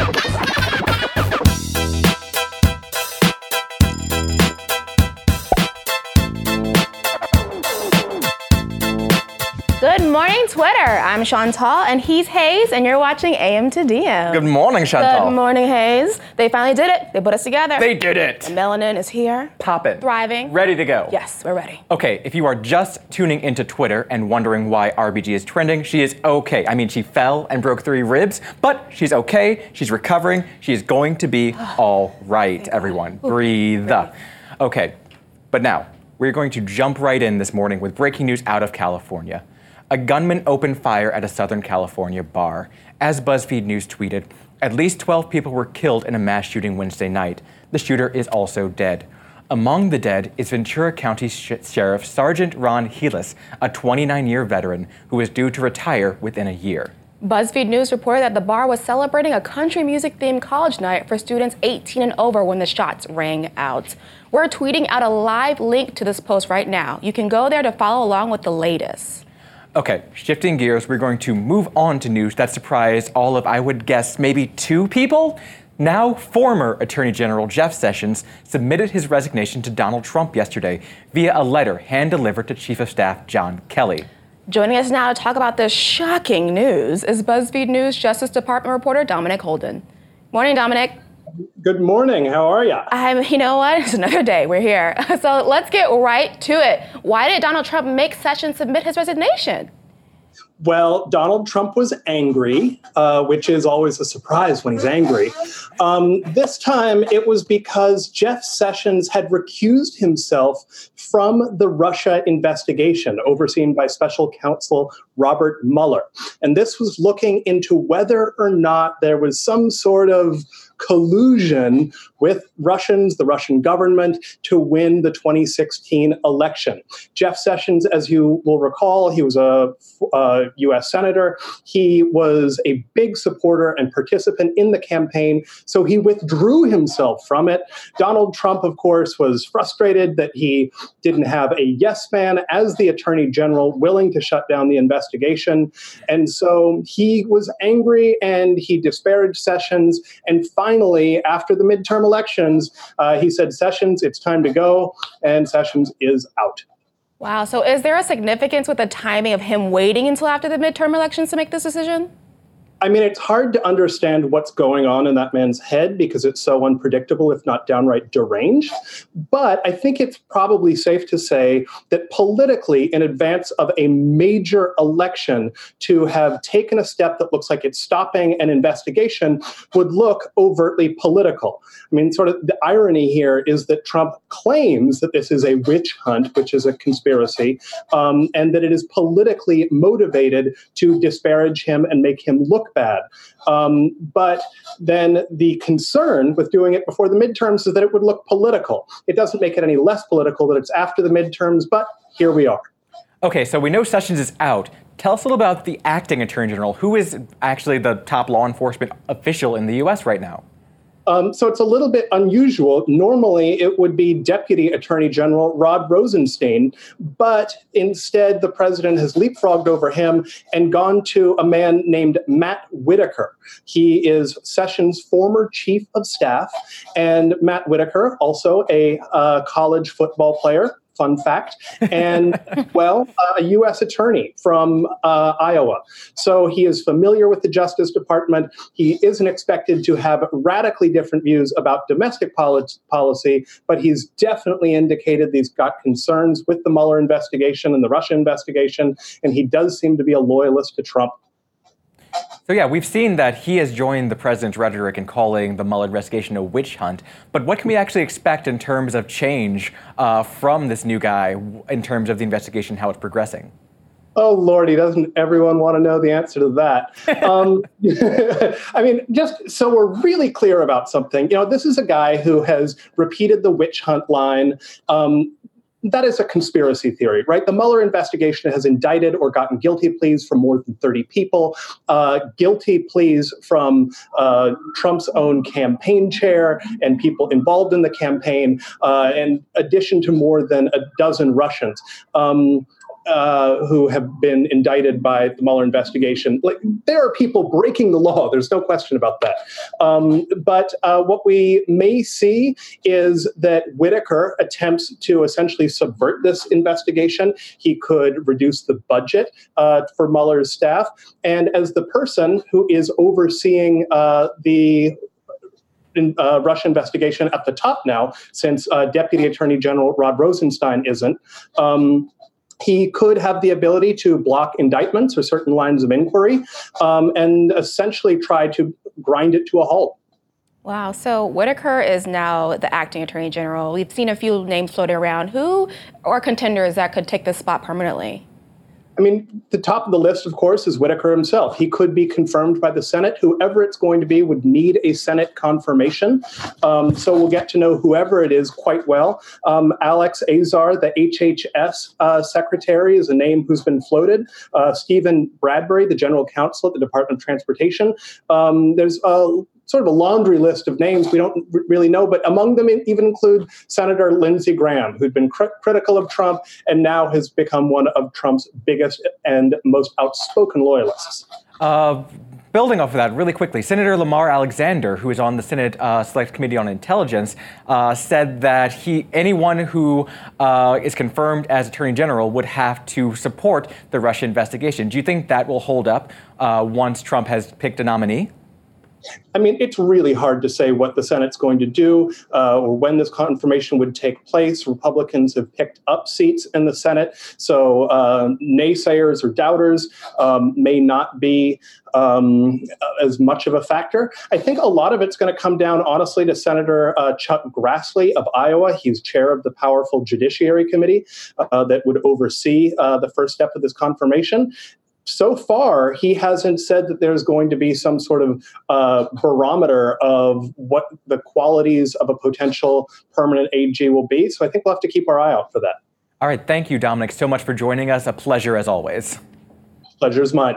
Good Twitter. I'm Chantal, and he's Hayes, and you're watching AM to DM. Good morning, Chantal. Good morning, Hayes. They finally did it. They put us together. They did it. Melanin is here. Poppin'. Thriving. Ready to go. Yes, we're ready. Okay, if you are just tuning into Twitter and wondering why RBG is trending, she is okay. I mean, she fell and broke three ribs, but she's okay. She's recovering. She is going to be all right, everyone. Breathe. Up. Okay, but now we're going to jump right in this morning with breaking news out of California. A gunman opened fire at a Southern California bar. As BuzzFeed News tweeted, at least 12 people were killed in a mass shooting Wednesday night. The shooter is also dead. Among the dead is Ventura County Sh- Sheriff Sergeant Ron Helus, a 29 year veteran who is due to retire within a year. BuzzFeed News reported that the bar was celebrating a country music themed college night for students 18 and over when the shots rang out. We're tweeting out a live link to this post right now. You can go there to follow along with the latest. Okay, shifting gears, we're going to move on to news that surprised all of, I would guess, maybe two people. Now, former Attorney General Jeff Sessions submitted his resignation to Donald Trump yesterday via a letter hand delivered to Chief of Staff John Kelly. Joining us now to talk about this shocking news is BuzzFeed News Justice Department reporter Dominic Holden. Morning, Dominic. Good morning. How are you? I'm, you know what? It's another day. We're here. So let's get right to it. Why did Donald Trump make Sessions submit his resignation? Well, Donald Trump was angry, uh, which is always a surprise when he's angry. Um, this time it was because Jeff Sessions had recused himself from the Russia investigation overseen by special counsel Robert Mueller. And this was looking into whether or not there was some sort of collusion with Russians, the Russian government, to win the 2016 election. Jeff Sessions, as you will recall, he was a, a U.S. senator. He was a big supporter and participant in the campaign, so he withdrew himself from it. Donald Trump, of course, was frustrated that he didn't have a yes man as the attorney general willing to shut down the investigation. And so he was angry and he disparaged Sessions. And finally, after the midterm elections, uh, he said, Sessions, it's time to go. And Sessions is out. Wow. So is there a significance with the timing of him waiting until after the midterm elections to make this decision? I mean, it's hard to understand what's going on in that man's head because it's so unpredictable, if not downright deranged. But I think it's probably safe to say that politically, in advance of a major election, to have taken a step that looks like it's stopping an investigation would look overtly political. I mean, sort of the irony here is that Trump claims that this is a witch hunt, which is a conspiracy, um, and that it is politically motivated to disparage him and make him look bad. Um, but then the concern with doing it before the midterms is that it would look political. It doesn't make it any less political that it's after the midterms, but here we are. Okay, so we know Sessions is out. Tell us a little about the acting attorney general. Who is actually the top law enforcement official in the U.S. right now? Um, so it's a little bit unusual. Normally, it would be Deputy Attorney General Rod Rosenstein, but instead, the president has leapfrogged over him and gone to a man named Matt Whitaker. He is Sessions' former chief of staff, and Matt Whitaker, also a uh, college football player, fun fact, and well, a U.S. attorney from uh, Iowa. So he is familiar with the Justice Department. He isn't expected to have radically different views about domestic poli- policy, but he's definitely indicated he's got concerns with the Mueller investigation and the Russia investigation, and he does seem to be a loyalist to Trump. So yeah, we've seen that he has joined the president's rhetoric in calling the Mueller investigation a witch hunt. But what can we actually expect in terms of change uh, from this new guy in terms of the investigation, how it's progressing? Oh Lordy, doesn't everyone want to know the answer to that? Um, I mean, just so we're really clear about something, you know, this is a guy who has repeated the witch hunt line. Um, that is a conspiracy theory, right? The Mueller investigation has indicted or gotten guilty pleas from more than 30 people, uh, guilty pleas from uh, Trump's own campaign chair and people involved in the campaign, uh, in addition to more than a dozen Russians. Um, uh, who have been indicted by the Mueller investigation. Like there are people breaking the law. There's no question about that. Um, but uh, what we may see is that Whitaker attempts to essentially subvert this investigation. He could reduce the budget uh, for Mueller's staff, and as the person who is overseeing uh, the in, uh, Russia investigation at the top now, since uh, Deputy Attorney General Rod Rosenstein isn't. Um, he could have the ability to block indictments or certain lines of inquiry um, and essentially try to grind it to a halt. Wow. So Whitaker is now the acting attorney general. We've seen a few names floating around. Who are contenders that could take this spot permanently? I mean, the top of the list, of course, is Whitaker himself. He could be confirmed by the Senate. Whoever it's going to be would need a Senate confirmation. Um, so we'll get to know whoever it is quite well. Um, Alex Azar, the HHS uh, secretary, is a name who's been floated. Uh, Stephen Bradbury, the general counsel at the Department of Transportation. Um, there's a sort of a laundry list of names we don't r- really know, but among them even include Senator Lindsey Graham, who'd been cr- critical of Trump and now has become one of Trump's biggest and most outspoken loyalists. Uh, building off of that really quickly, Senator Lamar Alexander, who is on the Senate uh, Select Committee on Intelligence, uh, said that he anyone who uh, is confirmed as Attorney General would have to support the Russia investigation. Do you think that will hold up uh, once Trump has picked a nominee? I mean, it's really hard to say what the Senate's going to do uh, or when this confirmation would take place. Republicans have picked up seats in the Senate, so uh, naysayers or doubters um, may not be um, as much of a factor. I think a lot of it's going to come down, honestly, to Senator uh, Chuck Grassley of Iowa. He's chair of the powerful Judiciary Committee uh, that would oversee uh, the first step of this confirmation so far, he hasn't said that there's going to be some sort of uh, barometer of what the qualities of a potential permanent AG will be. So I think we'll have to keep our eye out for that. All right. Thank you, Dominic, so much for joining us. A pleasure as always. Pleasure's mine.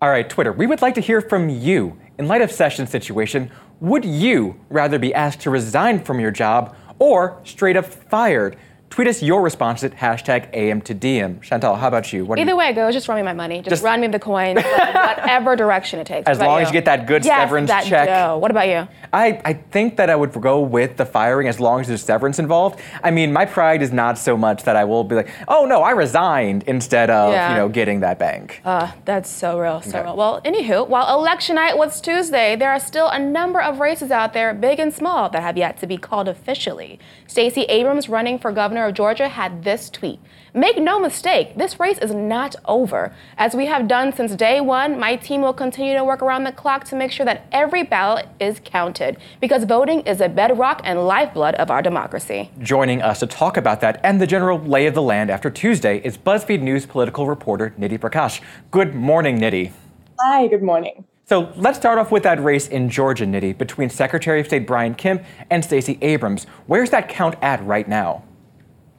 All right, Twitter, we would like to hear from you. In light of Sessions' situation, would you rather be asked to resign from your job or straight up fired? Tweet us your response at hashtag AM to DM. Chantal, how about you? What Either you... way it goes, just run me my money. Just, just... run me the coin, whatever direction it takes. As long you? as you get that good yes, severance that check. Dough. What about you? I, I think that I would go with the firing as long as there's severance involved. I mean, my pride is not so much that I will be like, oh no, I resigned instead of yeah. you know getting that bank. Uh, that's so real, so okay. real. Well, anywho, while election night was Tuesday, there are still a number of races out there, big and small, that have yet to be called officially. Stacey Abrams, running for governor of Georgia, had this tweet. Make no mistake, this race is not over. As we have done since day one, my team will continue to work around the clock to make sure that every ballot is counted because voting is a bedrock and lifeblood of our democracy. Joining us to talk about that and the general lay of the land after Tuesday is BuzzFeed News political reporter Nidhi Prakash. Good morning, Nidhi. Hi, good morning. So let's start off with that race in Georgia, Nidhi, between Secretary of State Brian Kemp and Stacey Abrams. Where's that count at right now?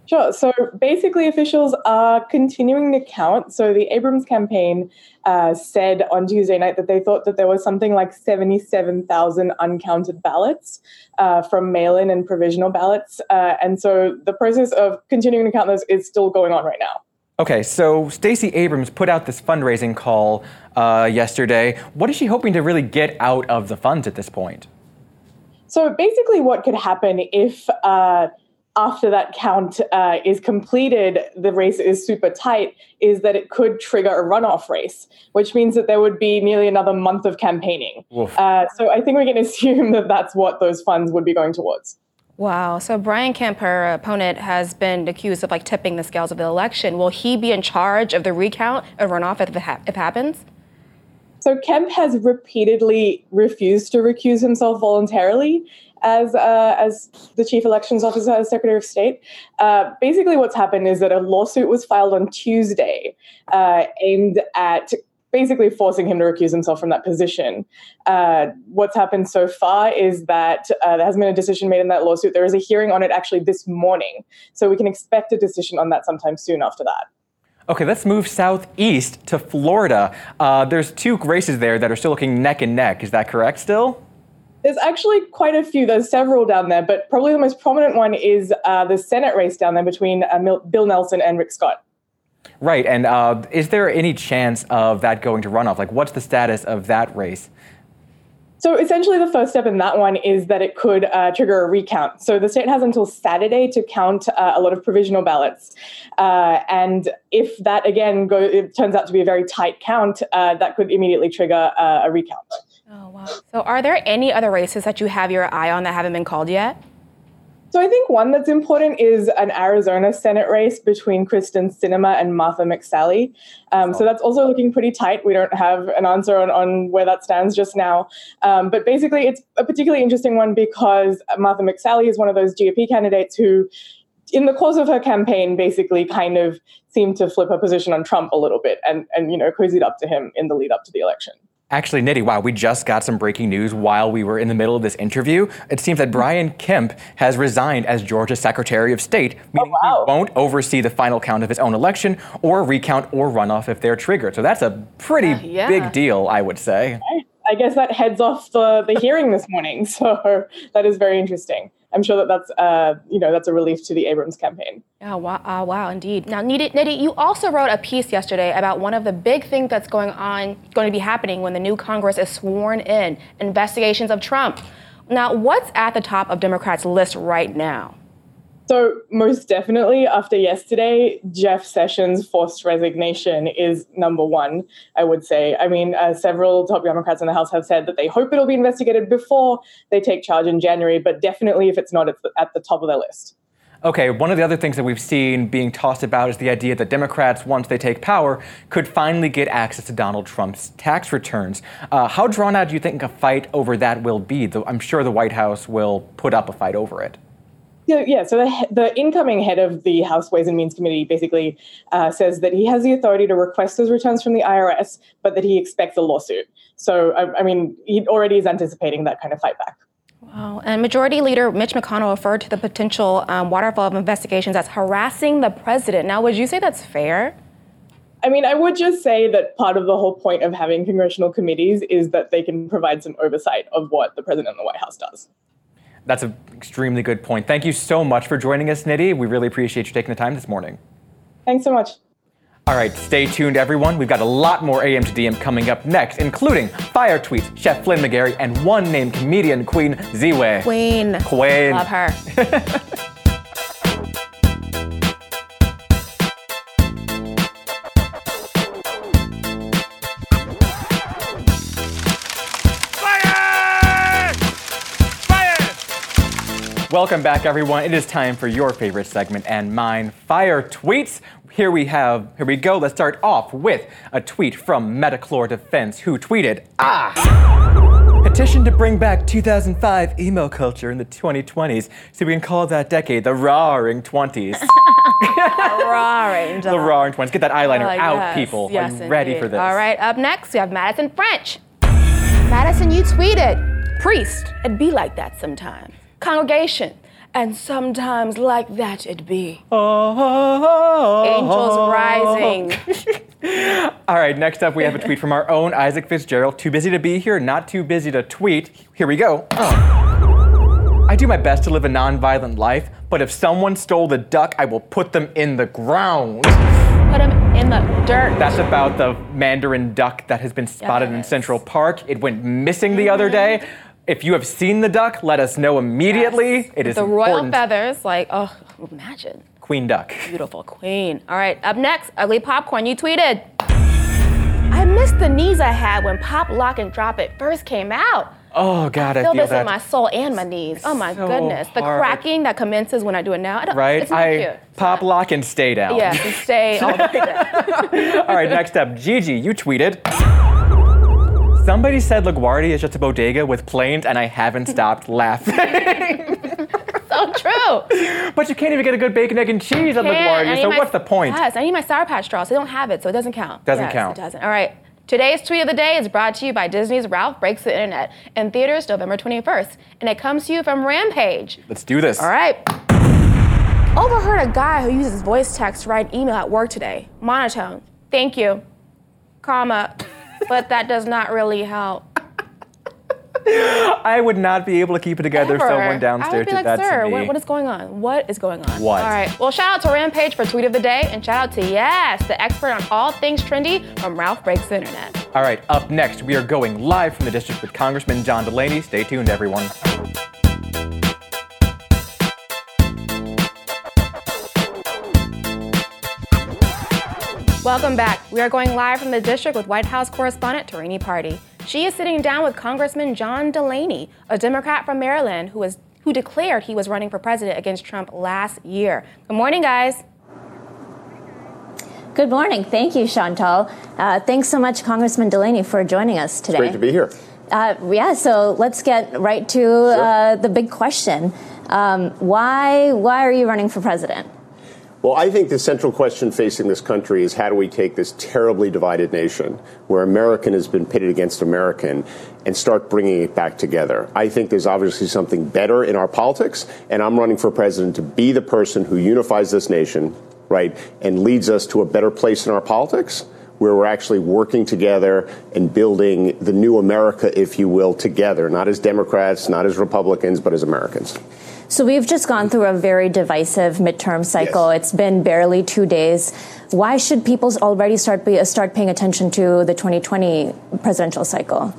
Sure. So basically, officials are continuing to count. So the Abrams campaign uh, said on Tuesday night that they thought that there was something like 77,000 uncounted ballots uh, from mail in and provisional ballots. Uh, and so the process of continuing to count those is still going on right now. Okay, so Stacey Abrams put out this fundraising call uh, yesterday. What is she hoping to really get out of the funds at this point? So basically, what could happen if uh, after that count uh, is completed, the race is super tight, is that it could trigger a runoff race, which means that there would be nearly another month of campaigning. Uh, so I think we can assume that that's what those funds would be going towards. Wow. So Brian Kemp, her opponent, has been accused of like tipping the scales of the election. Will he be in charge of the recount and runoff if it, ha- if it happens? So Kemp has repeatedly refused to recuse himself voluntarily as uh, as the chief elections officer, as Secretary of State. Uh, basically, what's happened is that a lawsuit was filed on Tuesday uh, aimed at basically forcing him to recuse himself from that position. Uh, what's happened so far is that uh, there hasn't been a decision made in that lawsuit. There is a hearing on it actually this morning, so we can expect a decision on that sometime soon after that. Okay, let's move southeast to Florida. Uh, there's two races there that are still looking neck and neck. Is that correct still? There's actually quite a few. There's several down there, but probably the most prominent one is uh, the Senate race down there between uh, Bill Nelson and Rick Scott. Right, and uh, is there any chance of that going to runoff? Like, what's the status of that race? So essentially, the first step in that one is that it could uh, trigger a recount. So the state has until Saturday to count uh, a lot of provisional ballots, uh, and if that again go, it turns out to be a very tight count, uh, that could immediately trigger uh, a recount. Oh wow! So are there any other races that you have your eye on that haven't been called yet? So I think one that's important is an Arizona Senate race between Kyrsten Sinema and Martha McSally. Um, so that's also looking pretty tight. We don't have an answer on, on where that stands just now. Um, but basically, it's a particularly interesting one because Martha McSally is one of those GOP candidates who, in the course of her campaign, basically kind of seemed to flip her position on Trump a little bit and, and you know, cozied up to him in the lead up to the election. Actually, Nidhi, wow, we just got some breaking news while we were in the middle of this interview. It seems that Brian Kemp has resigned as Georgia's Secretary of State, meaning oh, wow. he won't oversee the final count of his own election or recount or runoff if they're triggered. So that's a pretty uh, yeah. big deal, I would say. I guess that heads off the, the hearing this morning. So that is very interesting. I'm sure that that's uh, you know that's a relief to the Abrams campaign. Oh wow, uh, wow, indeed. Now, Nidhi, you also wrote a piece yesterday about one of the big things that's going on, going to be happening when the new Congress is sworn in: investigations of Trump. Now, what's at the top of Democrats' list right now? So, most definitely, after yesterday, Jeff Sessions' forced resignation is number one, I would say. I mean, uh, several top Democrats in the House have said that they hope it'll be investigated before they take charge in January, but definitely, if it's not, it's at the top of their list. Okay, one of the other things that we've seen being tossed about is the idea that Democrats, once they take power, could finally get access to Donald Trump's tax returns. Uh, how drawn out do you think a fight over that will be? I'm sure the White House will put up a fight over it. Yeah, yeah. So the, the incoming head of the House Ways and Means Committee basically uh, says that he has the authority to request those returns from the IRS, but that he expects a lawsuit. So, I, I mean, he already is anticipating that kind of fight back. Wow. And Majority Leader Mitch McConnell referred to the potential um, waterfall of investigations as harassing the president. Now, would you say that's fair? I mean, I would just say that part of the whole point of having congressional committees is that they can provide some oversight of what the president and the White House does. That's an extremely good point. Thank you so much for joining us, Nidhi. We really appreciate you taking the time this morning. Thanks so much. All right, stay tuned, everyone. We've got a lot more AM to DM coming up next, including fire tweets, Chef Flynn McGarry, and one named comedian Queen Ziwe. Queen. Queen. Love her. Welcome back, everyone. It is time for your favorite segment and mine, Fire Tweets. Here we have, here we go. Let's start off with a tweet from Metachlor Defense, who tweeted, Ah! Petition to bring back 2005 emo culture in the 2020s so we can call that decade the roaring 20s. roaring. the roaring 20s. Get that eyeliner oh, out, yes. people. Yes, Are you ready for this? All right, up next, we have Madison French. Madison, you tweeted, Priest, it'd be like that sometimes congregation. And sometimes like that it be. Oh, Angels rising. All right, next up we have a tweet from our own Isaac Fitzgerald. Too busy to be here, not too busy to tweet. Here we go. Oh. I do my best to live a non-violent life, but if someone stole the duck, I will put them in the ground. Put them in the dirt. That's about the mandarin duck that has been spotted yes. in Central Park. It went missing the mm-hmm. other day. If you have seen the duck, let us know immediately. Yes. It is the important. royal feathers, like oh, imagine. Queen duck. Beautiful queen. All right, up next, ugly popcorn. You tweeted. I missed the knees I had when Pop Lock and Drop It first came out. Oh God, I, feel, I feel this that. in my soul and my knees. Oh my so goodness, the hard. cracking that commences when I do it now. right, I cute. pop, lock, and stay down. Yeah, stay. all right, next up, Gigi, you tweeted. Somebody said LaGuardia is just a bodega with planes, and I haven't stopped laughing. so true. But you can't even get a good bacon, egg, and cheese at LaGuardia, so my, what's the point? Yes, I need my Sour Patch straws. They don't have it, so it doesn't count. Doesn't yes, count. It doesn't. All right. Today's tweet of the day is brought to you by Disney's Ralph Breaks the Internet in theaters November 21st, and it comes to you from Rampage. Let's do this. All right. Overheard a guy who uses voice text to write email at work today. Monotone. Thank you. Comma but that does not really help. I would not be able to keep it together if Ever. someone I would downstairs be did like, that sir, to me. what, what is going on? What is going on? What? All right. Well, shout out to Rampage for tweet of the day, and shout out to Yes, the expert on all things trendy from Ralph Breaks the Internet. All right, up next, we are going live from the district with Congressman John Delaney. Stay tuned, everyone. Welcome back. We are going live from the district with White House correspondent Tarini Parti. She is sitting down with Congressman John Delaney, a Democrat from Maryland who was who declared he was running for president against Trump last year. Good morning, guys. Good morning. Thank you, Chantal. Uh, thanks so much, Congressman Delaney, for joining us today. Great to be here. Uh, yeah, so let's get right to uh, the big question. Um, why, why are you running for president? Well, I think the central question facing this country is how do we take this terribly divided nation, where American has been pitted against American, and start bringing it back together? I think there's obviously something better in our politics, and I'm running for president to be the person who unifies this nation, right, and leads us to a better place in our politics. Where we're actually working together and building the new America, if you will, together, not as Democrats, not as Republicans, but as Americans. So we've just gone through a very divisive midterm cycle. Yes. It's been barely two days. Why should people already start be, start paying attention to the 2020 presidential cycle?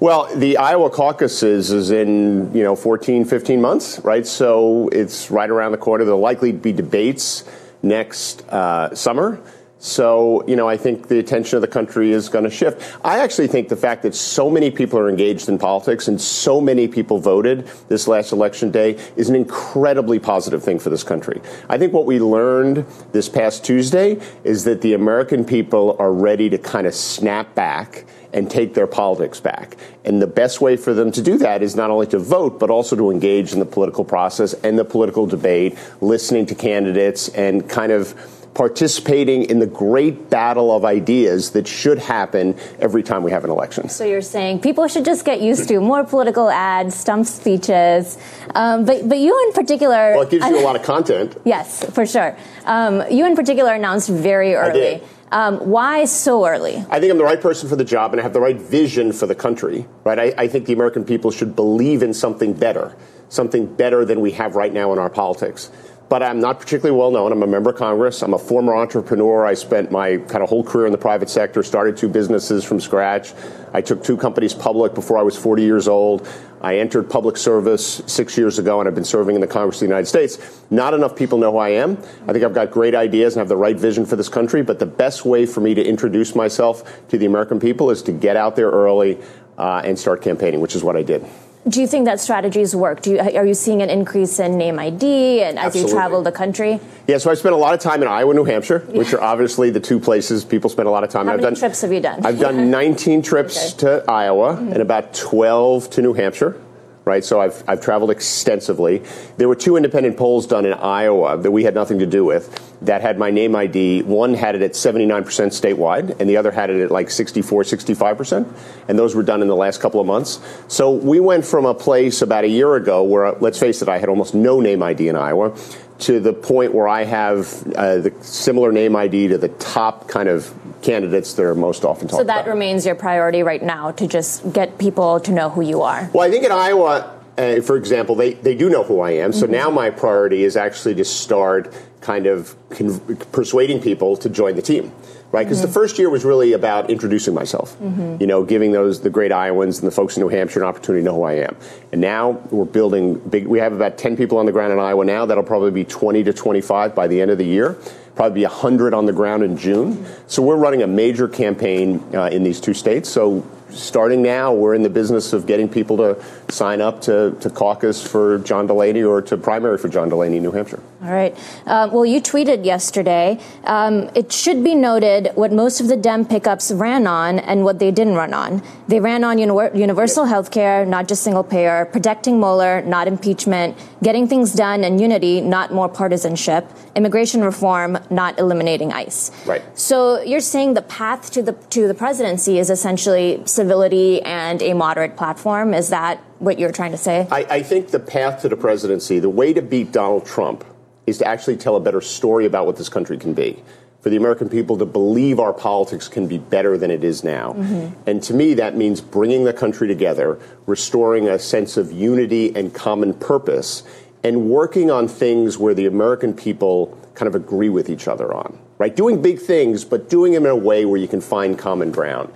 Well, the Iowa caucuses is in, you know, 14, 15 months, right? So it's right around the corner. There'll likely be debates next uh, summer. So, you know, I think the attention of the country is going to shift. I actually think the fact that so many people are engaged in politics and so many people voted this last election day is an incredibly positive thing for this country. I think what we learned this past Tuesday is that the American people are ready to kind of snap back and take their politics back. And the best way for them to do that is not only to vote, but also to engage in the political process and the political debate, listening to candidates and kind of participating in the great battle of ideas that should happen every time we have an election. So you're saying people should just get used to more political ads, stump speeches, um, but but you in particular. Well, it gives you a lot of content. Yes, for sure. Um, you in particular announced very early. Um, why so early? I think I'm the right person for the job and I have the right vision for the country, right? I, I think the American people should believe in something better, something better than we have right now in our politics. But I'm not particularly well known. I'm a member of Congress. I'm a former entrepreneur. I spent my kind of whole career in the private sector, started two businesses from scratch. I took two companies public before I was 40 years old. I entered public service six years ago, and I've been serving in the Congress of the United States. Not enough people know who I am. I think I've got great ideas and have the right vision for this country, but the best way for me to introduce myself to the American people is to get out there early uh, and start campaigning, which is what I did. Do you think that strategies work? Do you, are you seeing an increase in name ID and as Absolutely. you travel the country? Yeah, so I spent a lot of time in Iowa, New Hampshire, which are obviously the two places people spend a lot of time. How I've many done, trips have you done? I've done 19 trips to Iowa mm-hmm. and about 12 to New Hampshire. Right, so I've, I've traveled extensively. There were two independent polls done in Iowa that we had nothing to do with that had my name ID. One had it at 79% statewide, and the other had it at like 64, 65%. And those were done in the last couple of months. So we went from a place about a year ago where, let's face it, I had almost no name ID in Iowa to the point where I have uh, the similar name ID to the top kind of candidates that are most often talked So that about. remains your priority right now to just get people to know who you are. Well, I think in Iowa, uh, for example, they, they do know who I am. So now my priority is actually to start kind of con- persuading people to join the team. Right, because the mm-hmm. first year was really about introducing myself, mm-hmm. you know, giving those the great Iowans and the folks in New Hampshire an opportunity to know who I am. And now we're building big. We have about ten people on the ground in Iowa now. That'll probably be twenty to twenty-five by the end of the year. Probably be hundred on the ground in June. Mm-hmm. So we're running a major campaign uh, in these two states. So starting now, we're in the business of getting people to sign up to, to caucus for John Delaney or to primary for John Delaney in New Hampshire. All right. Uh, well, you tweeted yesterday. Um, it should be noted what most of the Dem pickups ran on and what they didn't run on. They ran on uni- universal health care, not just single payer, protecting Mueller, not impeachment, getting things done and unity, not more partisanship, immigration reform, not eliminating ICE. Right. So you're saying the path to the to the presidency is essentially civility and a moderate platform. Is that what you're trying to say? I, I think the path to the presidency, the way to beat Donald Trump, is to actually tell a better story about what this country can be. for the American people to believe our politics can be better than it is now. Mm-hmm. And to me, that means bringing the country together, restoring a sense of unity and common purpose, and working on things where the American people kind of agree with each other on, right? Doing big things, but doing them in a way where you can find common ground.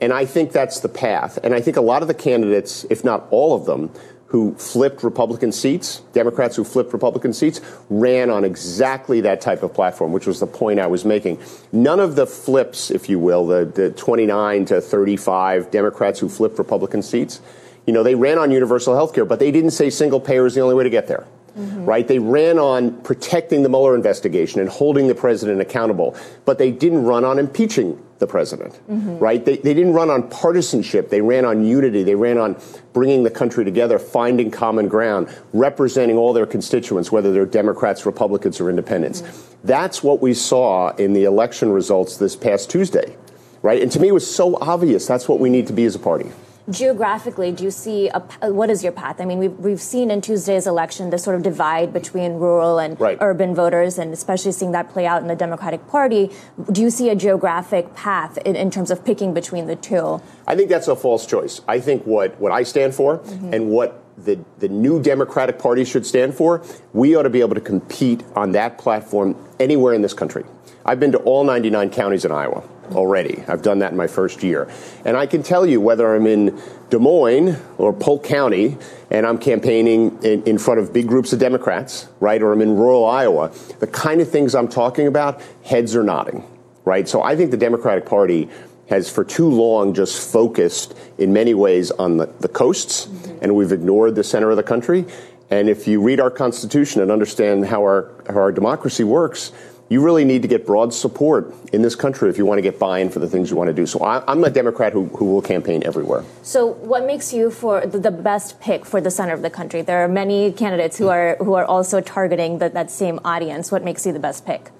And I think that's the path. And I think a lot of the candidates, if not all of them, who flipped Republican seats, Democrats who flipped Republican seats, ran on exactly that type of platform, which was the point I was making. None of the flips, if you will, the, the 29 to 35 Democrats who flipped Republican seats, you know, they ran on universal health care, but they didn't say single payer is the only way to get there. Mm-hmm. Right? They ran on protecting the Mueller investigation and holding the president accountable, but they didn't run on impeaching the president. Mm-hmm. Right? They, they didn't run on partisanship. They ran on unity. They ran on bringing the country together, finding common ground, representing all their constituents, whether they're Democrats, Republicans, or independents. Mm-hmm. That's what we saw in the election results this past Tuesday. Right? And to me, it was so obvious that's what we need to be as a party geographically, do you see a, what is your path? I mean, we've, we've seen in Tuesday's election the sort of divide between rural and right. urban voters, and especially seeing that play out in the Democratic Party. Do you see a geographic path in, in terms of picking between the two? I think that's a false choice. I think what, what I stand for mm-hmm. and what the, the new Democratic Party should stand for, we ought to be able to compete on that platform anywhere in this country. I've been to all 99 counties in Iowa already. I've done that in my first year. And I can tell you whether I'm in Des Moines or Polk County and I'm campaigning in, in, front of big groups of Democrats, right, or I'm in rural Iowa, the kind of things I'm talking about, heads are nodding, right? So I think the Democratic Party has for too long just focused in many ways on the, the coasts, mm-hmm. and we've ignored the center of the country. And if you read our Constitution and understand how our, how our democracy works, you really need to get broad support in this country if you want to get buy-in for the things you want to do. So I, am a Democrat who, who will campaign everywhere. So what makes you for the best pick for the center of the country? There are many candidates who hmm. are who are also targeting the, that same audience. What makes you the best pick?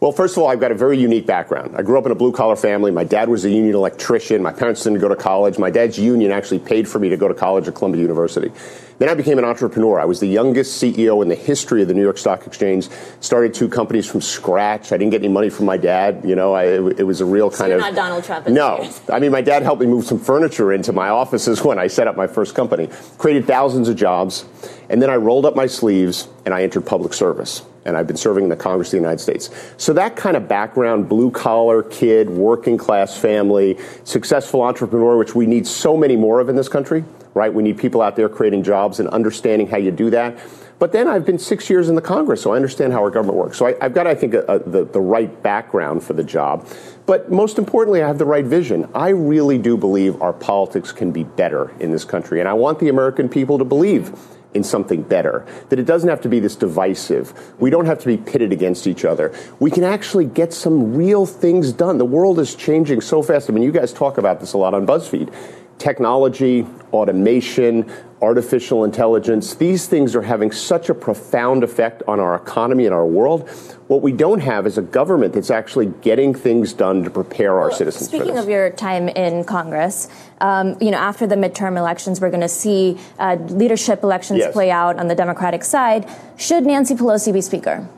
Well, first of all, I've got a very unique background. I grew up in a blue collar family. My dad was a union electrician. My parents didn't go to college. My dad's union actually paid for me to go to college at Columbia University. Then I became an entrepreneur. I was the youngest CEO in the history of the New York Stock Exchange. Started two companies from scratch. I didn't get any money from my dad. You know, I, it, was a real kind so of. not Donald Trump. No, I mean, my dad helped me move some furniture into my offices when I set up my first company. Created thousands of jobs, and then I rolled up my sleeves and I entered public service and I've been serving in the Congress of the United States. So that kind of background, blue collar kid, working class family, successful entrepreneur, which we need so many more of in this country, right? We need people out there creating jobs and understanding how you do that. But then I've been six years in the Congress, so I understand how our government works. So I, have got, I think, a, a, the, the right background for the job. But most importantly, I have the right vision. I really do believe our politics can be better in this country. And I want the American people to believe in something better. That it doesn't have to be this divisive. We don't have to be pitted against each other. We can actually get some real things done. The world is changing so fast. I mean, you guys talk about this a lot on BuzzFeed technology, automation, artificial intelligence, these things are having such a profound effect on our economy and our world. What we don't have is a government that's actually getting things done to prepare our well, citizens. Speaking of your time in Congress, um, you know, after the midterm elections, we're going to see uh, leadership elections yes. play out on the Democratic side. Should Nancy Pelosi be Speaker?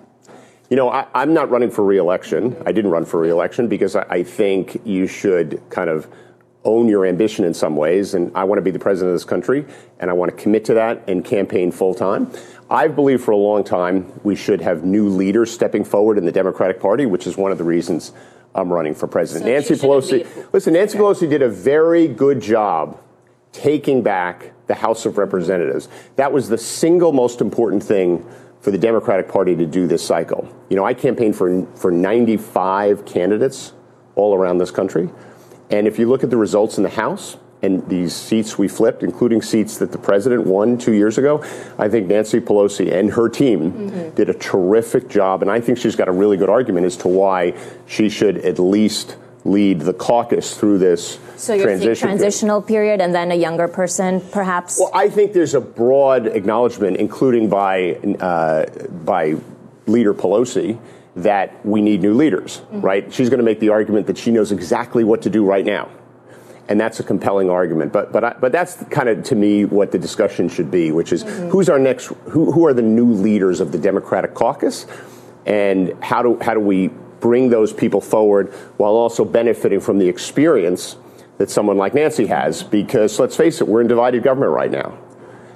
You know, I, am not running for reelection. I didn't run for reelection because I, I think you should kind of own your ambition in some ways. And I want to be the president of this country, and I want to commit to that and campaign full time. I've believed for a long time we should have new leaders stepping forward in the Democratic Party, which is one of the reasons I'm running for president. So Nancy Pelosi, listen, Nancy Pelosi did a very good job taking back the House of Representatives. That was the single most important thing for the Democratic Party to do this cycle. You know, I campaigned for for 95 candidates all around this country. And if you look at the results in the House and these seats we flipped, including seats that the president won two years ago, I think Nancy Pelosi and her team mm-hmm. did a terrific job. And I think she's got a really good argument as to why she should at least lead the caucus through this so you're transition transitional period. period. and then a younger person, perhaps. Well, I think there's a broad acknowledgement, including by uh, by leader Pelosi, that we need new leaders, mm-hmm. right? She's going to make the argument that she knows exactly what to do right now. And that's a compelling argument. But, but, I, but that's kind of, to me, what the discussion should be, which is mm-hmm. who's our next, who, who are the new leaders of the Democratic caucus? And how do, how do we bring those people forward while also benefiting from the experience that someone like Nancy has. Because let's face it, we're in divided government right now.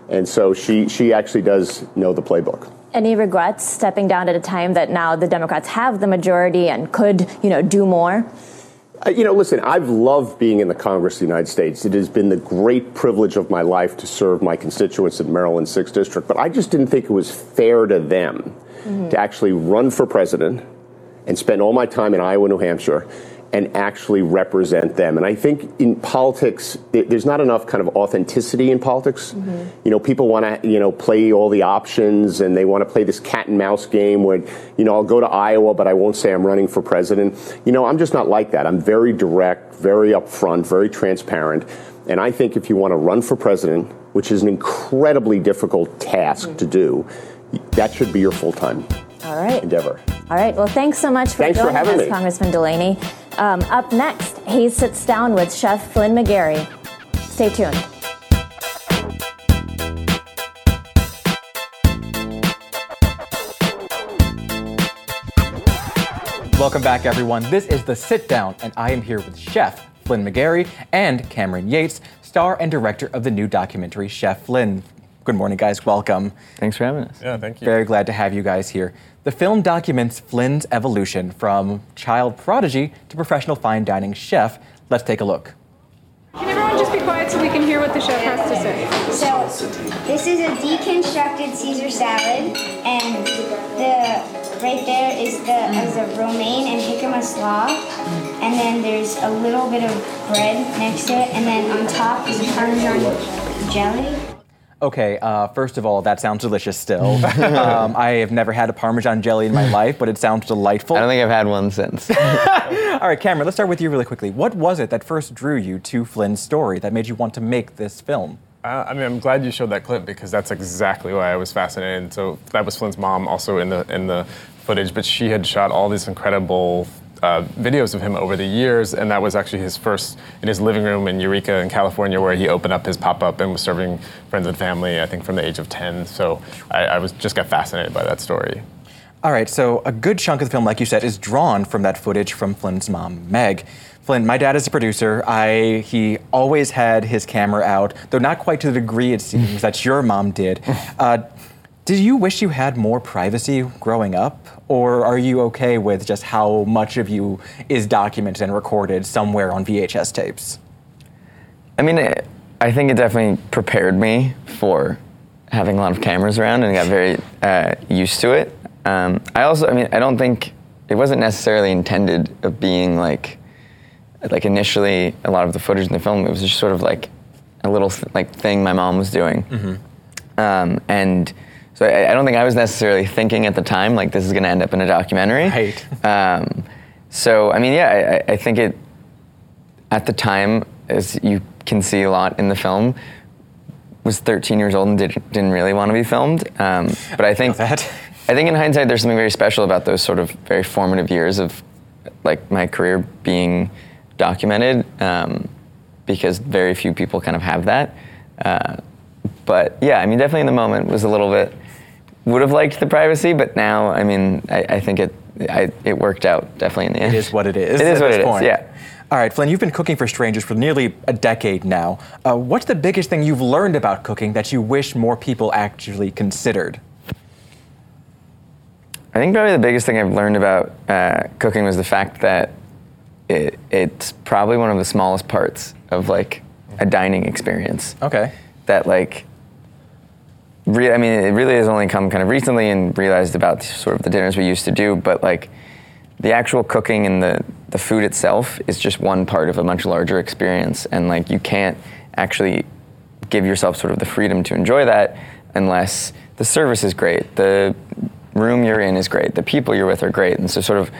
And so she, she actually does know the playbook. Any regrets stepping down at a time that now the Democrats have the majority and could, you know, do more? Uh, you know, listen, I've loved being in the Congress of the United States. It has been the great privilege of my life to serve my constituents in Maryland 6th District, but I just didn't think it was fair to them mm-hmm. to actually run for president and spend all my time in Iowa, New Hampshire, and actually represent them. And I think in politics, there's not enough kind of authenticity in politics. Mm-hmm. You know, people want to, you know, play all the options and they want to play this cat and mouse game where, you know, I'll go to Iowa, but I won't say I'm running for president. You know, I'm just not like that. I'm very direct, very upfront, very transparent. And I think if you want to run for president, which is an incredibly difficult task mm-hmm. to do, that should be your full time all right. endeavor. All right. Well, thanks so much for thanks joining for us, me. Congressman Delaney. Um, up next, he sits down with Chef Flynn McGarry. Stay tuned. Welcome back, everyone. This is The Sit Down, and I am here with Chef Flynn McGarry and Cameron Yates, star and director of the new documentary Chef Flynn. Good morning, guys. Welcome. Thanks for having us. Yeah, thank you. Very glad to have you guys here. The film documents Flynn's evolution from child prodigy to professional fine dining chef. Let's take a look. Can everyone just be quiet so we can hear what the chef has to say? So, this is a deconstructed Caesar salad, and the right there is the is a romaine and jicama slaw, and then there's a little bit of bread next to it, and then on top is a parmesan jelly. Okay, uh, first of all, that sounds delicious still. um, I have never had a Parmesan jelly in my life, but it sounds delightful. I don't think I've had one since. all right, Cameron, let's start with you really quickly. What was it that first drew you to Flynn's story that made you want to make this film? Uh, I mean, I'm glad you showed that clip because that's exactly why I was fascinated. So that was Flynn's mom, also in the in the footage, but she had shot all these incredible uh, videos of him over the years, and that was actually his first in his living room in Eureka, in California, where he opened up his pop-up and was serving friends and family. I think from the age of 10. So I, I was just got fascinated by that story. All right, so a good chunk of the film, like you said, is drawn from that footage from Flynn's mom, Meg. Flynn, my dad is a producer. I he always had his camera out, though not quite to the degree it seems that your mom did. Uh, did you wish you had more privacy growing up? Or are you okay with just how much of you is documented and recorded somewhere on VHS tapes? I mean, I think it definitely prepared me for having a lot of cameras around and got very uh, used to it. Um, I also, I mean, I don't think it wasn't necessarily intended of being like, like initially a lot of the footage in the film. It was just sort of like a little th- like thing my mom was doing, mm-hmm. um, and so I, I, don't think I was necessarily thinking at the time like this is going to end up in a documentary. Right. Um, so I mean, yeah, I, I, think it at the time, as you can see a lot in the film, was 13 years old and did, not really want to be filmed. Um, but I think I think in hindsight, there's something very special about those sort of very formative years of like my career being documented um, because very few people kind of have that. Uh, but yeah, I mean, definitely in the moment was a little bit would have liked the privacy, but now, I mean, I, I think it I, it worked out definitely in the end. It is what it is. It is what it point. is. Yeah. All right, Flynn, you've been cooking for strangers for nearly a decade now. Uh, what's the biggest thing you've learned about cooking that you wish more people actually considered? I think probably the biggest thing I've learned about uh, cooking was the fact that it, it's probably one of the smallest parts of like a dining experience. Okay. That like re- I mean, it really has only come kind of recently and realized about sort of the dinners we used to do, but like the actual cooking and the, the food itself is just one part of a much larger experience. And like you can't actually give yourself sort of the freedom to enjoy that unless the service is great, the room you're in is great, the people you're with are great. And so, sort of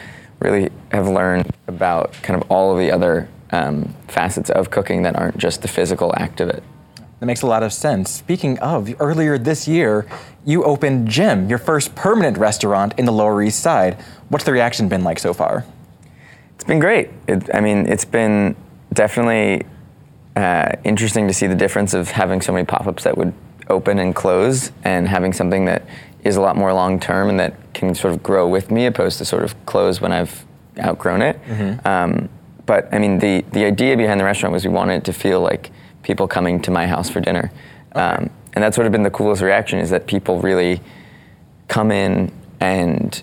really have learned about kind of all of the other um, facets of cooking that aren't just the physical act of it. That makes a lot of sense. Speaking of, earlier this year, you opened Gem, your first permanent restaurant in the Lower East Side. What's the reaction been like so far? It's been great. It, I mean, it's been definitely uh, interesting to see the difference of having so many pop ups that would open and close and having something that is a lot more long term and that can sort of grow with me opposed to sort of close when I've outgrown it. Um, but I mean, the the idea behind the restaurant was we wanted it to feel like people coming to my house for dinner, um, and that's sort of been the coolest reaction is that people really come in and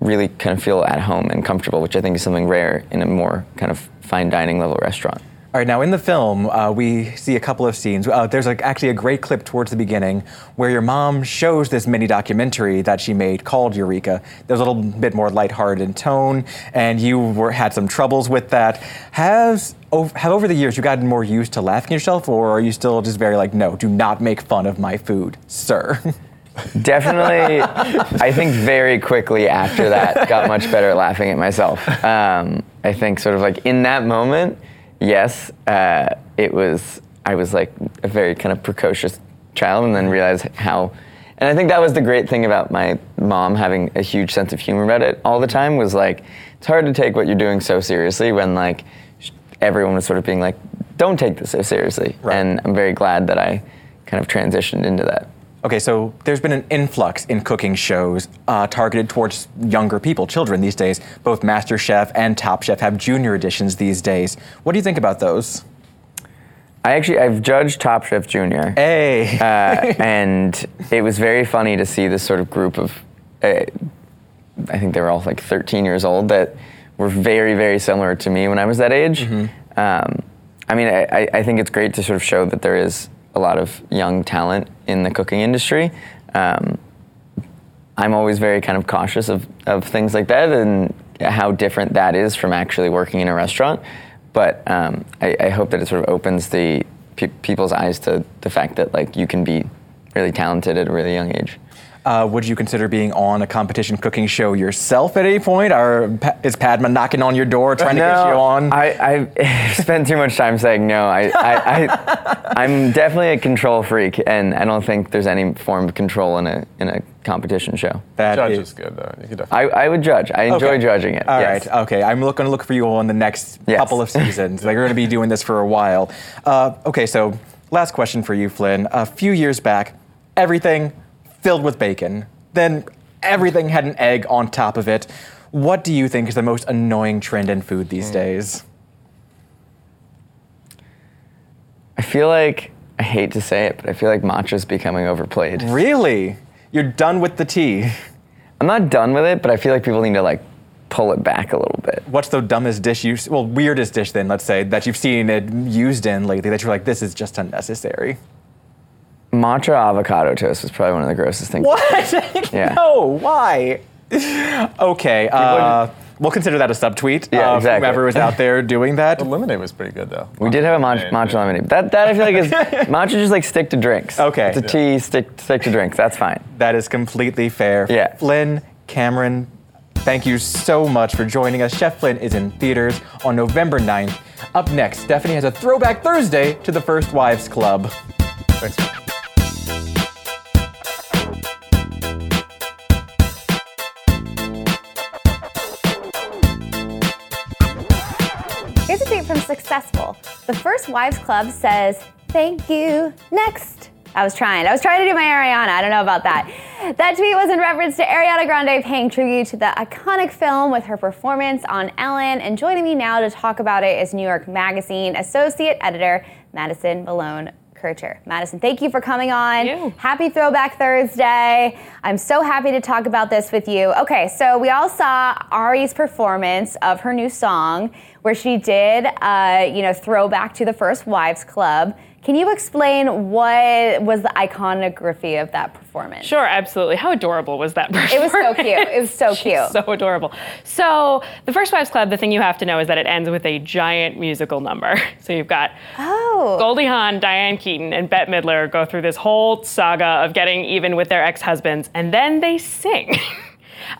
really kind of feel at home and comfortable, which I think is something rare in a more kind of fine dining level restaurant. All right, now in the film, uh, we see a couple of scenes. Uh, there's like actually a great clip towards the beginning where your mom shows this mini documentary that she made called Eureka. There's a little bit more lighthearted in tone, and you were, had some troubles with that. Has have over the years you gotten more used to laughing at yourself, or are you still just very like, no, do not make fun of my food, sir? Definitely, I think very quickly after that, got much better at laughing at myself. Um, I think sort of like in that moment, yes, uh, it was. I was like a very kind of precocious child, and then realized how. And I think that was the great thing about my mom having a huge sense of humor about it all the time. Was like it's hard to take what you're doing so seriously when like everyone was sort of being like, "Don't take this so seriously." And I'm very glad that I kind of transitioned into that. Okay, so there's been an influx in cooking shows uh, targeted towards younger people, children these days. Both MasterChef and Top Chef have junior editions these days. What do you think about those? I actually I've judged Top Chef Junior. Hey. uh, and it was very funny to see this sort of group of, uh, I think they were all like 13 years old that were very very similar to me when I was that age. Um, I mean, I- I think it's great to sort of show that there is a lot of young talent in the cooking industry. Um, I'm always very kind of cautious of, of things like that and how different that is from actually working in a restaurant. But um, I, I hope that it sort of opens the pe- people's eyes to the fact that like you can be really talented at a really young age. Uh, would you consider being on a competition cooking show yourself at any point? Or is Padma knocking on your door trying to get you on? I, I spent too much time saying no. I, I, I, I'm definitely a control freak, and I don't think there's any form of control in a in a competition show. That Judge is- is good though. You could definitely. I, I would judge. I enjoy Okay. judging it. All yes. right. Okay. I'm going to look for you on the next Yes. couple of seasons. like, we're going to be doing this for a while. Uh, okay. So, last question for you, Flynn. A few years back, everything filled with bacon. Then everything had an egg on top of it. What do you think is the most annoying trend in food these hmm. days? I feel like I hate to say it, but I feel like matcha's becoming overplayed. Really? You're done with the tea. I'm not done with it, but I feel like people need to like pull it back a little bit. What's the dumbest dish you, well, weirdest dish then, let's say, that you've seen it used in lately that you're like, this is just unnecessary? Matcha avocado toast is probably one of the grossest things. What? Yeah. no, why? okay, uh, we'll consider that a subtweet. Yeah, of exactly. Whoever was out there doing that. The lemonade was pretty good though. We did have a matcha, matcha lemonade. That, that I feel like is matcha just like stick to drinks. Okay. It's a tea, stick stick to drinks. That's fine. That is completely fair. Yeah. Flynn, Cameron, thank you so much for joining us. Chef Flynn is in theaters on November 9th. Up next, Stephanie has a throwback Thursday to the First Wives Club. Thanks. Successful. The First Wives Club says, Thank you. Next. I was trying. I was trying to do my Ariana. I don't know about that. That tweet was in reference to Ariana Grande paying tribute to the iconic film with her performance on Ellen. And joining me now to talk about it is New York Magazine Associate Editor Madison Malone Kircher. Madison, thank you for coming on. Happy Throwback Thursday. I'm so happy to talk about this with you. Okay, so we all saw Ari's performance of her new song where she did, uh, you know, throwback to the First Wives Club. Can you explain what was the iconography of that performance? Sure, absolutely. How adorable was that performance? It was so cute. It was so cute. so adorable. So, the First Wives Club, the thing you have to know is that it ends with a giant musical number. So, you've got oh. Goldie Hawn, Diane Keaton, and Bette Midler go through this whole saga of getting even with their ex husbands, and then they sing.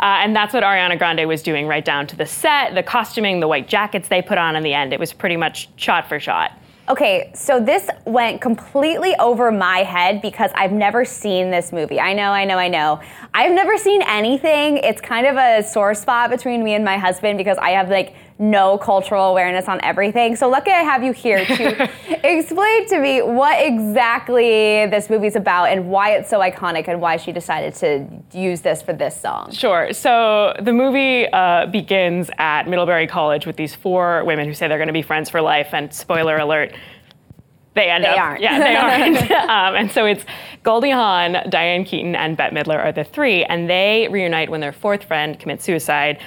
Uh, and that's what Ariana Grande was doing, right down to the set, the costuming, the white jackets they put on in the end. It was pretty much shot for shot. Okay, so this went completely over my head because I've never seen this movie. I know, I know, I know. I've never seen anything. It's kind of a sore spot between me and my husband because I have like no cultural awareness on everything. So lucky I have you here to explain to me what exactly this movie's about and why it's so iconic and why she decided to use this for this song. Sure. So the movie uh, begins at Middlebury College with these four women who say they're going to be friends for life, and spoiler alert, they end They up. aren't. Yeah, they aren't. um, and so it's Goldie Hawn, Diane Keaton, and Bette Midler are the three, and they reunite when their fourth friend commits suicide.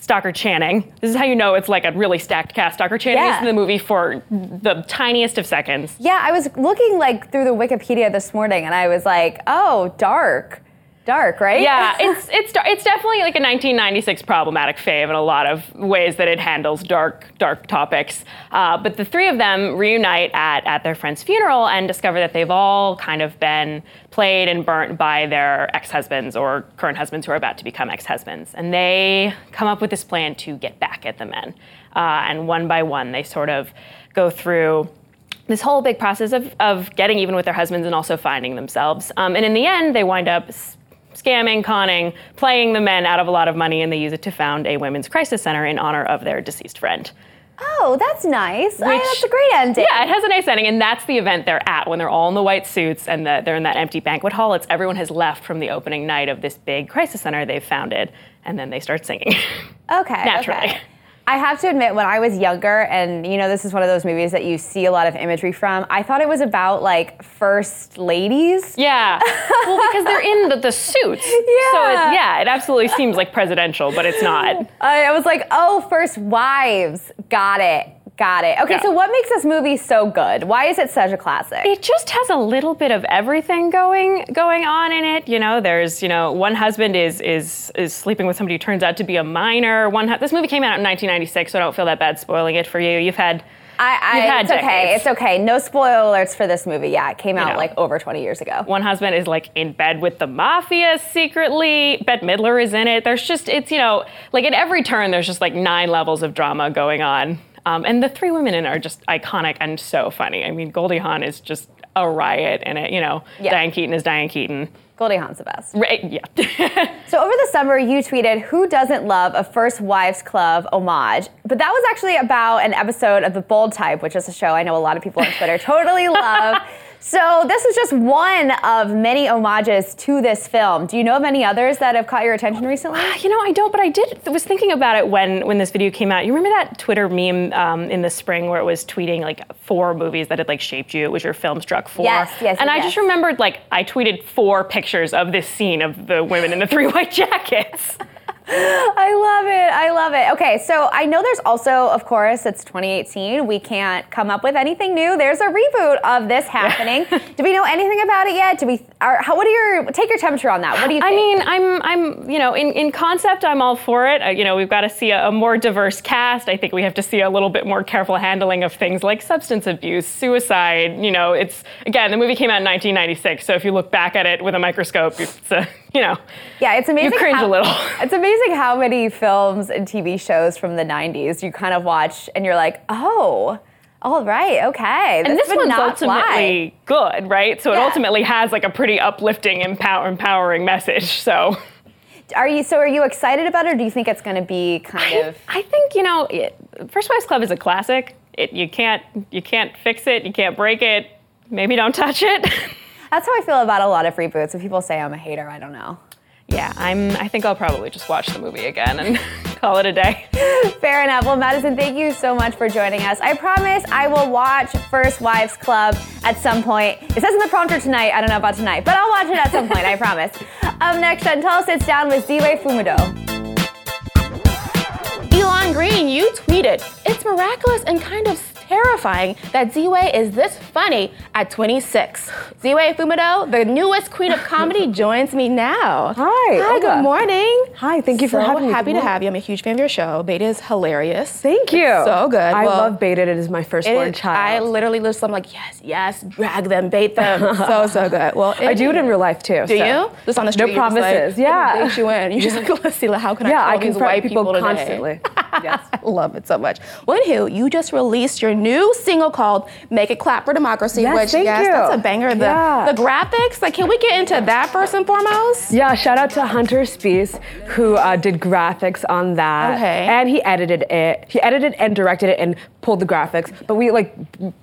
Stockard Channing. This is how you know it's like a really stacked cast. Stockard Channing Yeah. is in the movie for the tiniest of seconds. Yeah, I was looking like through the Wikipedia this morning and I was like, oh, dark. Dark, right? Yeah, it's it's it's definitely like a 1996 problematic fave in a lot of ways that it handles dark dark topics. Uh, but the three of them reunite at at their friend's funeral and discover that they've all kind of been played and burnt by their ex-husbands or current husbands who are about to become ex-husbands, and they come up with this plan to get back at the men. Uh, and one by one, they sort of go through this whole big process of, of getting even with their husbands and also finding themselves. Um, and in the end, they wind up scamming, conning, playing the men out of a lot of money, and they use it to found a women's crisis center in honor of their deceased friend. Oh, that's nice. I- that's a great ending. Yeah, it has a nice ending, and that's the event they're at when they're all in the white suits and the, they're in that empty banquet hall. It's everyone has left from the opening night of this big crisis center they've founded, and then they start singing. Okay. Naturally. okay. I have to admit, when I was younger, and you know, this is one of those movies that you see a lot of imagery from, I thought it was about like first ladies. Yeah. well, because they're in the, the suits. So it, yeah, it absolutely seems like presidential, but it's not. I, I was like, oh, first wives. Got it. Got it. Okay, Yeah. so what makes this movie so good? Why is it such a classic? It just has a little bit of everything going going on in it. You know, there's you know one husband is is is sleeping with somebody who turns out to be a minor. One this movie came out in 1996, so I don't feel that bad spoiling it for you. You've had I, I, it's okay. decades. It's okay. No spoiler alerts for this movie. Yeah, it came out know. like over 20 years ago. one husband is like in bed with the mafia secretly. Bette Midler is in it. There's just it's you know like at every turn there's just like nine levels of drama going on. Um, and the three women in it are just iconic and so funny. I mean, Goldie Hawn is just a riot in it. You know, Yeah. Diane Keaton is Diane Keaton. Goldie Hawn's the best. Right, yeah. So over the summer, you tweeted, "Who doesn't love a First Wives Club homage?" But that was actually about an episode of The Bold Type, which is a show I know a lot of people on Twitter totally love. So this is just one of many homages to this film. Do you know of any others that have caught your attention recently? You know, I don't, but I did. Was thinking about it when when this video came out. You remember that Twitter meme um, in the spring where it was tweeting like four movies that had like shaped you. It was your film struck four. Yes, yes, And I just remembered like I tweeted four pictures of this scene of the women in the three white jackets. I love it. I love it. Okay, so I know there's also, of course, it's 2018. We can't come up with anything new. There's a reboot of this happening. do we know anything about it yet? Do we? Are, how, what are your take your temperature on that? What do you? I mean, I'm, I'm, you know, in, in concept, I'm all for it. Uh, you know, we've got to see a, a more diverse cast. I think we have to see a little bit more careful handling of things like substance abuse, suicide. You know, it's again, the movie came out in 1996, so if you look back at it with a microscope, it's, uh, you know, Yeah, it's amazing. You cringe how, a little. It's amazing how many films and TV shows from the 90s you kind of watch and you're like, oh, all right, okay. and this one's not fly. ultimately good, right? So it ultimately has like a pretty uplifting, empower, empowering message. So. Are you so? Are you excited about it, or do you think it's going to be kind of? I think you know, it, First Wives Club is a classic. It, you can't you can't fix it. You can't break it. Maybe don't touch it. That's how I feel about a lot of reboots. If people say I'm a hater, I don't know. Yeah, I'm. I think I'll probably just watch the movie again and call it a day. Fair enough. Well, Madison, thank you so much for joining us. I promise I will watch First Wives Club at some point. It says in the prompter tonight. I don't know about tonight, but I'll watch it at some point. I promise. Up next, Chantal sits down with Ziwe Fumudoh. Elon Green, you tweeted, it's miraculous and kind of terrifying that Ziwe is this funny at 26. Ziwe Fumudoh, the newest queen of comedy, joins me now. Hi, Hi, Olga. good morning. Hi, thank you for so having me. happy to have you. I'm a huge fan of your show. Baited is hilarious. Thank you. It's so good. I Well, love Baited. It is my firstborn It- child. I literally just I'm like, yes, yes, drag them, bait them. so, so good. Well, I do it in real life too. Do so. you? Just on the street. No you're like, promises. Yeah. bait you in. You're just like, let's see, how can I yeah, I these confront white people today?" constantly. yes, love it so much. Well, anywho, you just released your new single called "Make It Clap for Democracy," Yes, which yes, you. that's a banger. The, Yeah. the graphics, like, can we get into that first and foremost? Yeah, shout out to Hunter Spees who uh, did graphics on that. Okay. And he edited it. He edited and directed it and pulled the graphics. But we like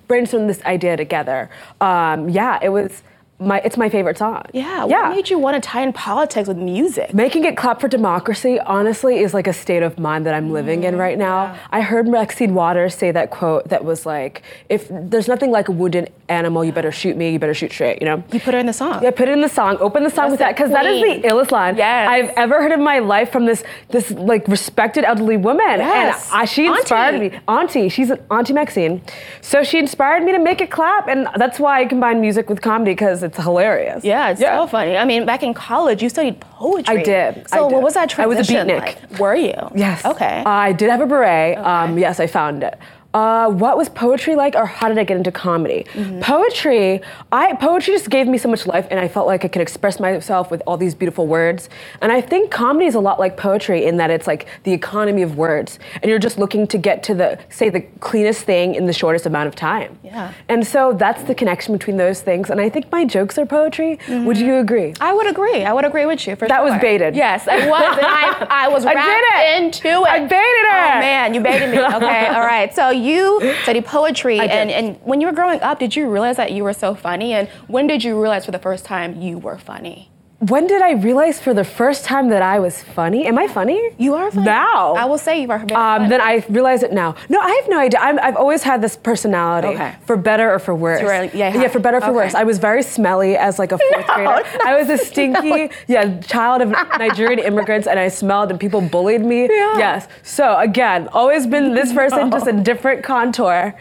brainstormed this idea together. Um, yeah, it was my. It's my favorite song. Yeah. Yeah. What made you want to tie in politics with music? Making it clap for democracy, honestly, is like a state of mind that I'm living in right now. Mm, I heard Maxine Waters say that quote that was like, if there's nothing like a wounded animal, you better shoot me, you better shoot straight, you know? You put it in the song. Yeah, put it in the song. Open the song with that, because that is the illest line Yes. I've ever heard in my life from this this like respected elderly woman. Yes. And I, she inspired Auntie. me. Auntie, she's an Auntie Maxine. So she inspired me to make it clap, and that's why I combine music with comedy because it's hilarious. Yeah, it's so funny. I mean, back in college, you studied poetry. I did. So I did. what was that transition I was a beatnik. like? Were you? Yes. Okay. I did have a beret. Um, yes, I found it. Uh, what was poetry like, or how did I get into comedy? Mm-hmm. Poetry, I poetry just gave me so much life, and I felt like I could express myself with all these beautiful words. And I think comedy is a lot like poetry in that it's like the economy of words, and you're just looking to get to the say the cleanest thing in the shortest amount of time. Yeah. And so that's the connection between those things. And I think my jokes are poetry. Would you agree? Mm-hmm. I would agree. I would agree with you for That sure. was baited. Yes, it was. And I, I was I wrapped into it. I baited it. Oh man, you baited me. Okay, all right. So you studied poetry, and and when you were growing up, did you realize that you were so funny? And when did you realize for the first time you were funny? When did I realize for the first time that I was funny? Am I funny? You are funny. Now. I will say you are very Um, then I realize it now. No, I have no idea. I'm, I've always had this personality, Okay. for better or for worse. Yeah, yeah, for better or for okay. worse. I was very smelly as like a fourth grader. I was a stinky, yeah, child of Nigerian immigrants, and I smelled, and people bullied me. Yeah. Yes. So again, always been this person, just a different contour.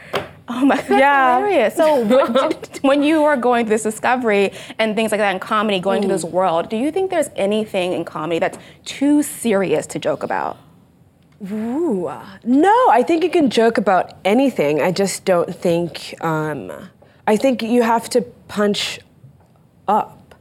Oh my, that's Yeah. hilarious. So when, when you were going through this discovery and things like that in comedy, going to this world, do you think there's anything in comedy that's too serious to joke about? Ooh, no, I think you can joke about anything. I just don't think. Um, I think you have to punch up.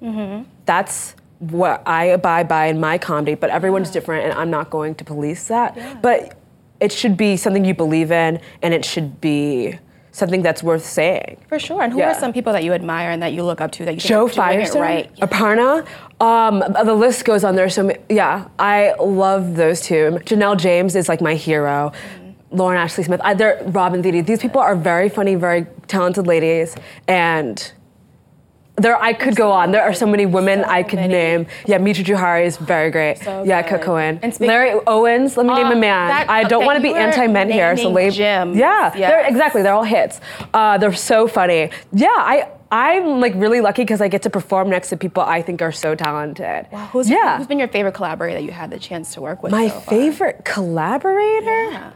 That's what I abide by in my comedy. But everyone's different, and I'm not going to police that. But it should be something you believe in, and it should be something that's worth saying. For sure. And who Yeah. are some people that you admire and that you look up to that you Jo think it Firestone, right? Aparna. Um, the list goes on. There's so many. Yeah, I love those two. Janelle James is like my hero. Mm-hmm. Lauren Ashley Smith. I, Robin Thede. These people are very funny, very talented ladies, and there I could go on. There are so many women I could name. Yeah, Mitra Jouhari is very great. So yeah. Cook Cohen. And Larry Owens. Let me name Uh, a man. that- I don't okay, want to be anti-men here, so leave. gems. Yeah, Yes. they're exactly. They're all hits. Uh, they're so funny. Yeah, I. I'm like really lucky because I get to perform next to people I think are so talented. Wow, who's, yeah. who's been your favorite collaborator that you had the chance to work with? My so favorite collaborator? Yeah.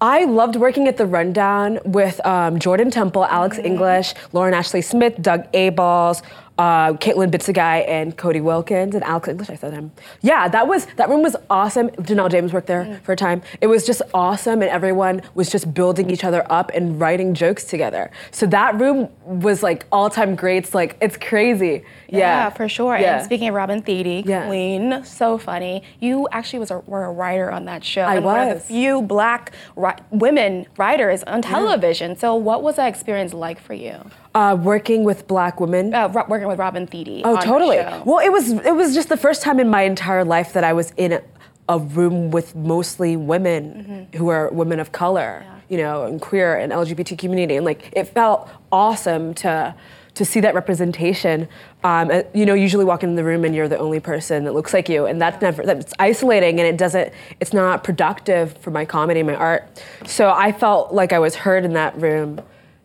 I loved working at the Rundown with um, Jordan Temple, Alex Mm-hmm. English, Lauren Ashley Smith, Doug Abeles, uh, Caitlin Bitzegaio, and Cody Wilkins, and Alex English. I said him. Yeah, that was that room was awesome. Janelle James worked there Mm. for a time. It was just awesome, and everyone was just building each other up and writing jokes together. So that room was like all-time greats. Like it's crazy. Yeah, Yeah, for sure. Yeah. And speaking of Robin Thede, Yeah. Queen, so funny. You actually was a, were a writer on that show. I and One of was. the few black ri- women writers on television. So what was that experience like for you? Uh, working with black women. Uh, ro- working with Robin Thede. Oh, on totally. Well, it was it was just the first time in my entire life that I was in a, a room with mostly women who are women of color, you know, and queer and LGBT community, and like it felt awesome to to see that representation. Um, uh, you know, usually walk in the room and you're the only person that looks like you, and that's never that's isolating, and it doesn't it's not productive for my comedy, my art. So I felt like I was heard in that room.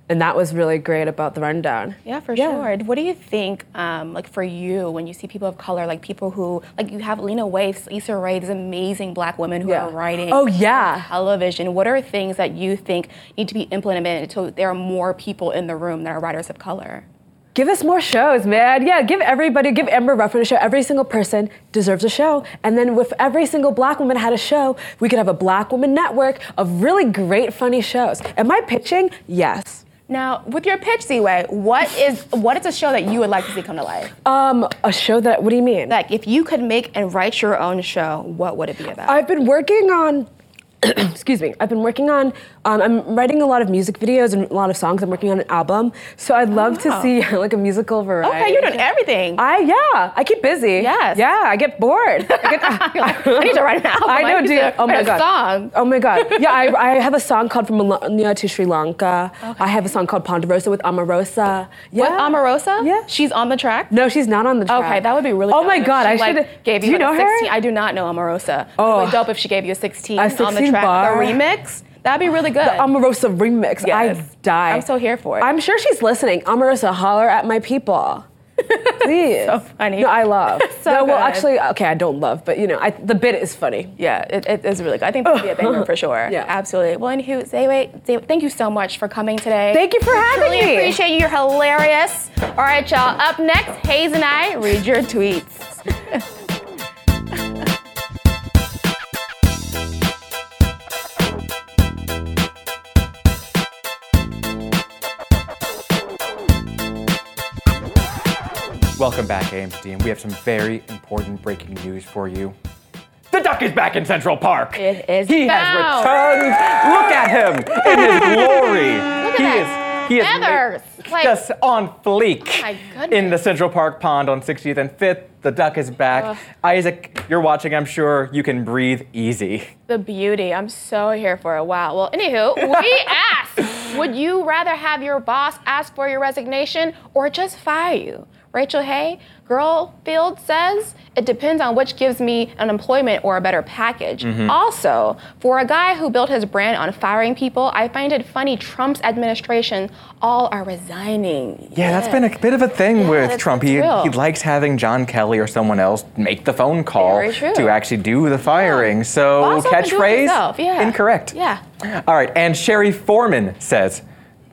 And that was really great about the rundown. Yeah, for Yeah. sure. What do you think, um, like for you, when you see people of color, like people who, like you have Lena Waithe, Issa Rae, these amazing black women who Yeah. are writing Oh, yeah. on television. What are things that you think need to be implemented so there are more people in the room that are writers of color? Give us more shows, man. Yeah, give everybody, give Amber Ruffin a show. Every single person deserves a show. And then if every single black woman had a show, we could have a black woman network of really great, funny shows. Am I pitching? Yes. Now, with your pitch, Ziwe, what is what is a show that you would like to see come to life? Um, a show that. What do you mean? Like, if you could make and write your own show, what would it be about? I've been working on. excuse me. I've been working on. Um, I'm writing a lot of music videos and a lot of songs. I'm working on an album, so I'd love wow. to see like a musical variety. Okay, you're doing everything. I yeah. I keep busy. Yes. Yeah. I get bored. I, get, I need to write an album. I know, need dude. Oh my god. song. Oh my god. Yeah, I, I have a song called From Melania to Sri Lanka. I have a song called Ponderosa with Omarosa. Yeah. With Omarosa? Yeah. She's on the track? No, she's not on the track. Okay, that would be really Oh my god, I like, should gave Do you, you know like a her? I do not know Omarosa. Oh. It would be dope if she gave you a 16 A on the track. bar? A remix? That'd be really good. The Omarosa remix. Yes. I die. I'm so here for it. I'm sure she's listening. Omarosa, holler at my people. Please. so funny. No, I love. So no, well, good. actually, okay, I don't love, but you know, I, the bit is funny. Yeah, it, it is really good. I think this would be a banger for sure. Yeah. Absolutely. Well, and anywho, Ziwe, Ziwe, thank you so much for coming today. Thank you for having really me. Really appreciate you. You're hilarious. All right, y'all. Up next, Hayes and I read your tweets. Welcome back, AMD, and we have some very important breaking news for you. The duck is back in Central Park. It is He found. has returned. Look at him in his glory. Look at he that. is he is Feathers. Like- just on fleek. my goodness. In the Central Park pond on 60th and 5th, the duck is back. Ugh. Isaac, you're watching. I'm sure you can breathe easy. The beauty. I'm so here for it. Wow. Well, anywho, we asked Would you rather have your boss ask for your resignation or just fire you? Rachel Hay, Girlfield says it depends on which gives me an employment or a better package. Mhm. Also, for a guy who built his brand on firing people, I find it funny Trump's administration all are resigning. Yeah, that's been a bit of a thing with Trump. He, he likes having John Kelly or someone else make the phone call to actually do the firing. So, Boss up and do it catchphrase? yeah. Incorrect. Yeah. All right, and Sherry Foreman says,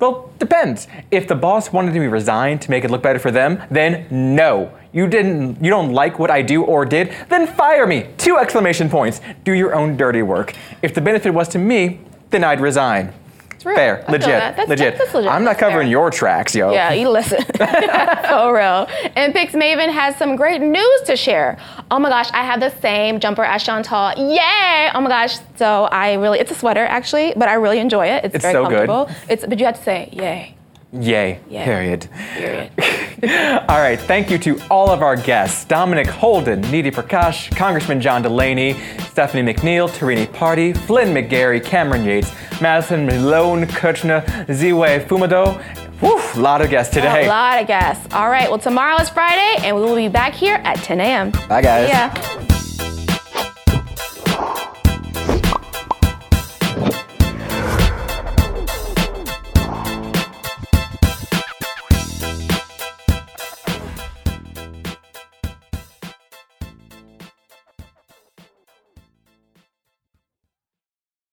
well, depends. If the boss wanted me resigned to make it look better for them, then no. You didn't you don't like what I do or did, then fire me. Two exclamation points. Do your own dirty work. If the benefit was to me, then I'd resign. Fair, legit, that. That's- legit. that's legit. I'm not That's fair. covering your tracks, yo. Yeah, you listen. For real. And Pix Maven has some great news to share. Oh my gosh, I have the same jumper as Chantal. Yay! Oh my gosh. So I really, it's a sweater actually, but I really enjoy it. It's, It's very so good. comfortable. It's, but you have to say, yay. Yay. Yeah. Period. Period. All right, thank you to all of our guests Dominic Holden, Nidhi Prakash, Congressman John Delaney, Stephanie McNeil, Tarini Parti, Flynn McGarry, Cameron Yates, Madison Malone, Kuchna, Ziwe Fumudoh. Whew, lot of guests today. A lot of guests. All right, well, tomorrow is Friday, and we will be back here at 10 a.m. Bye, guys. Yeah.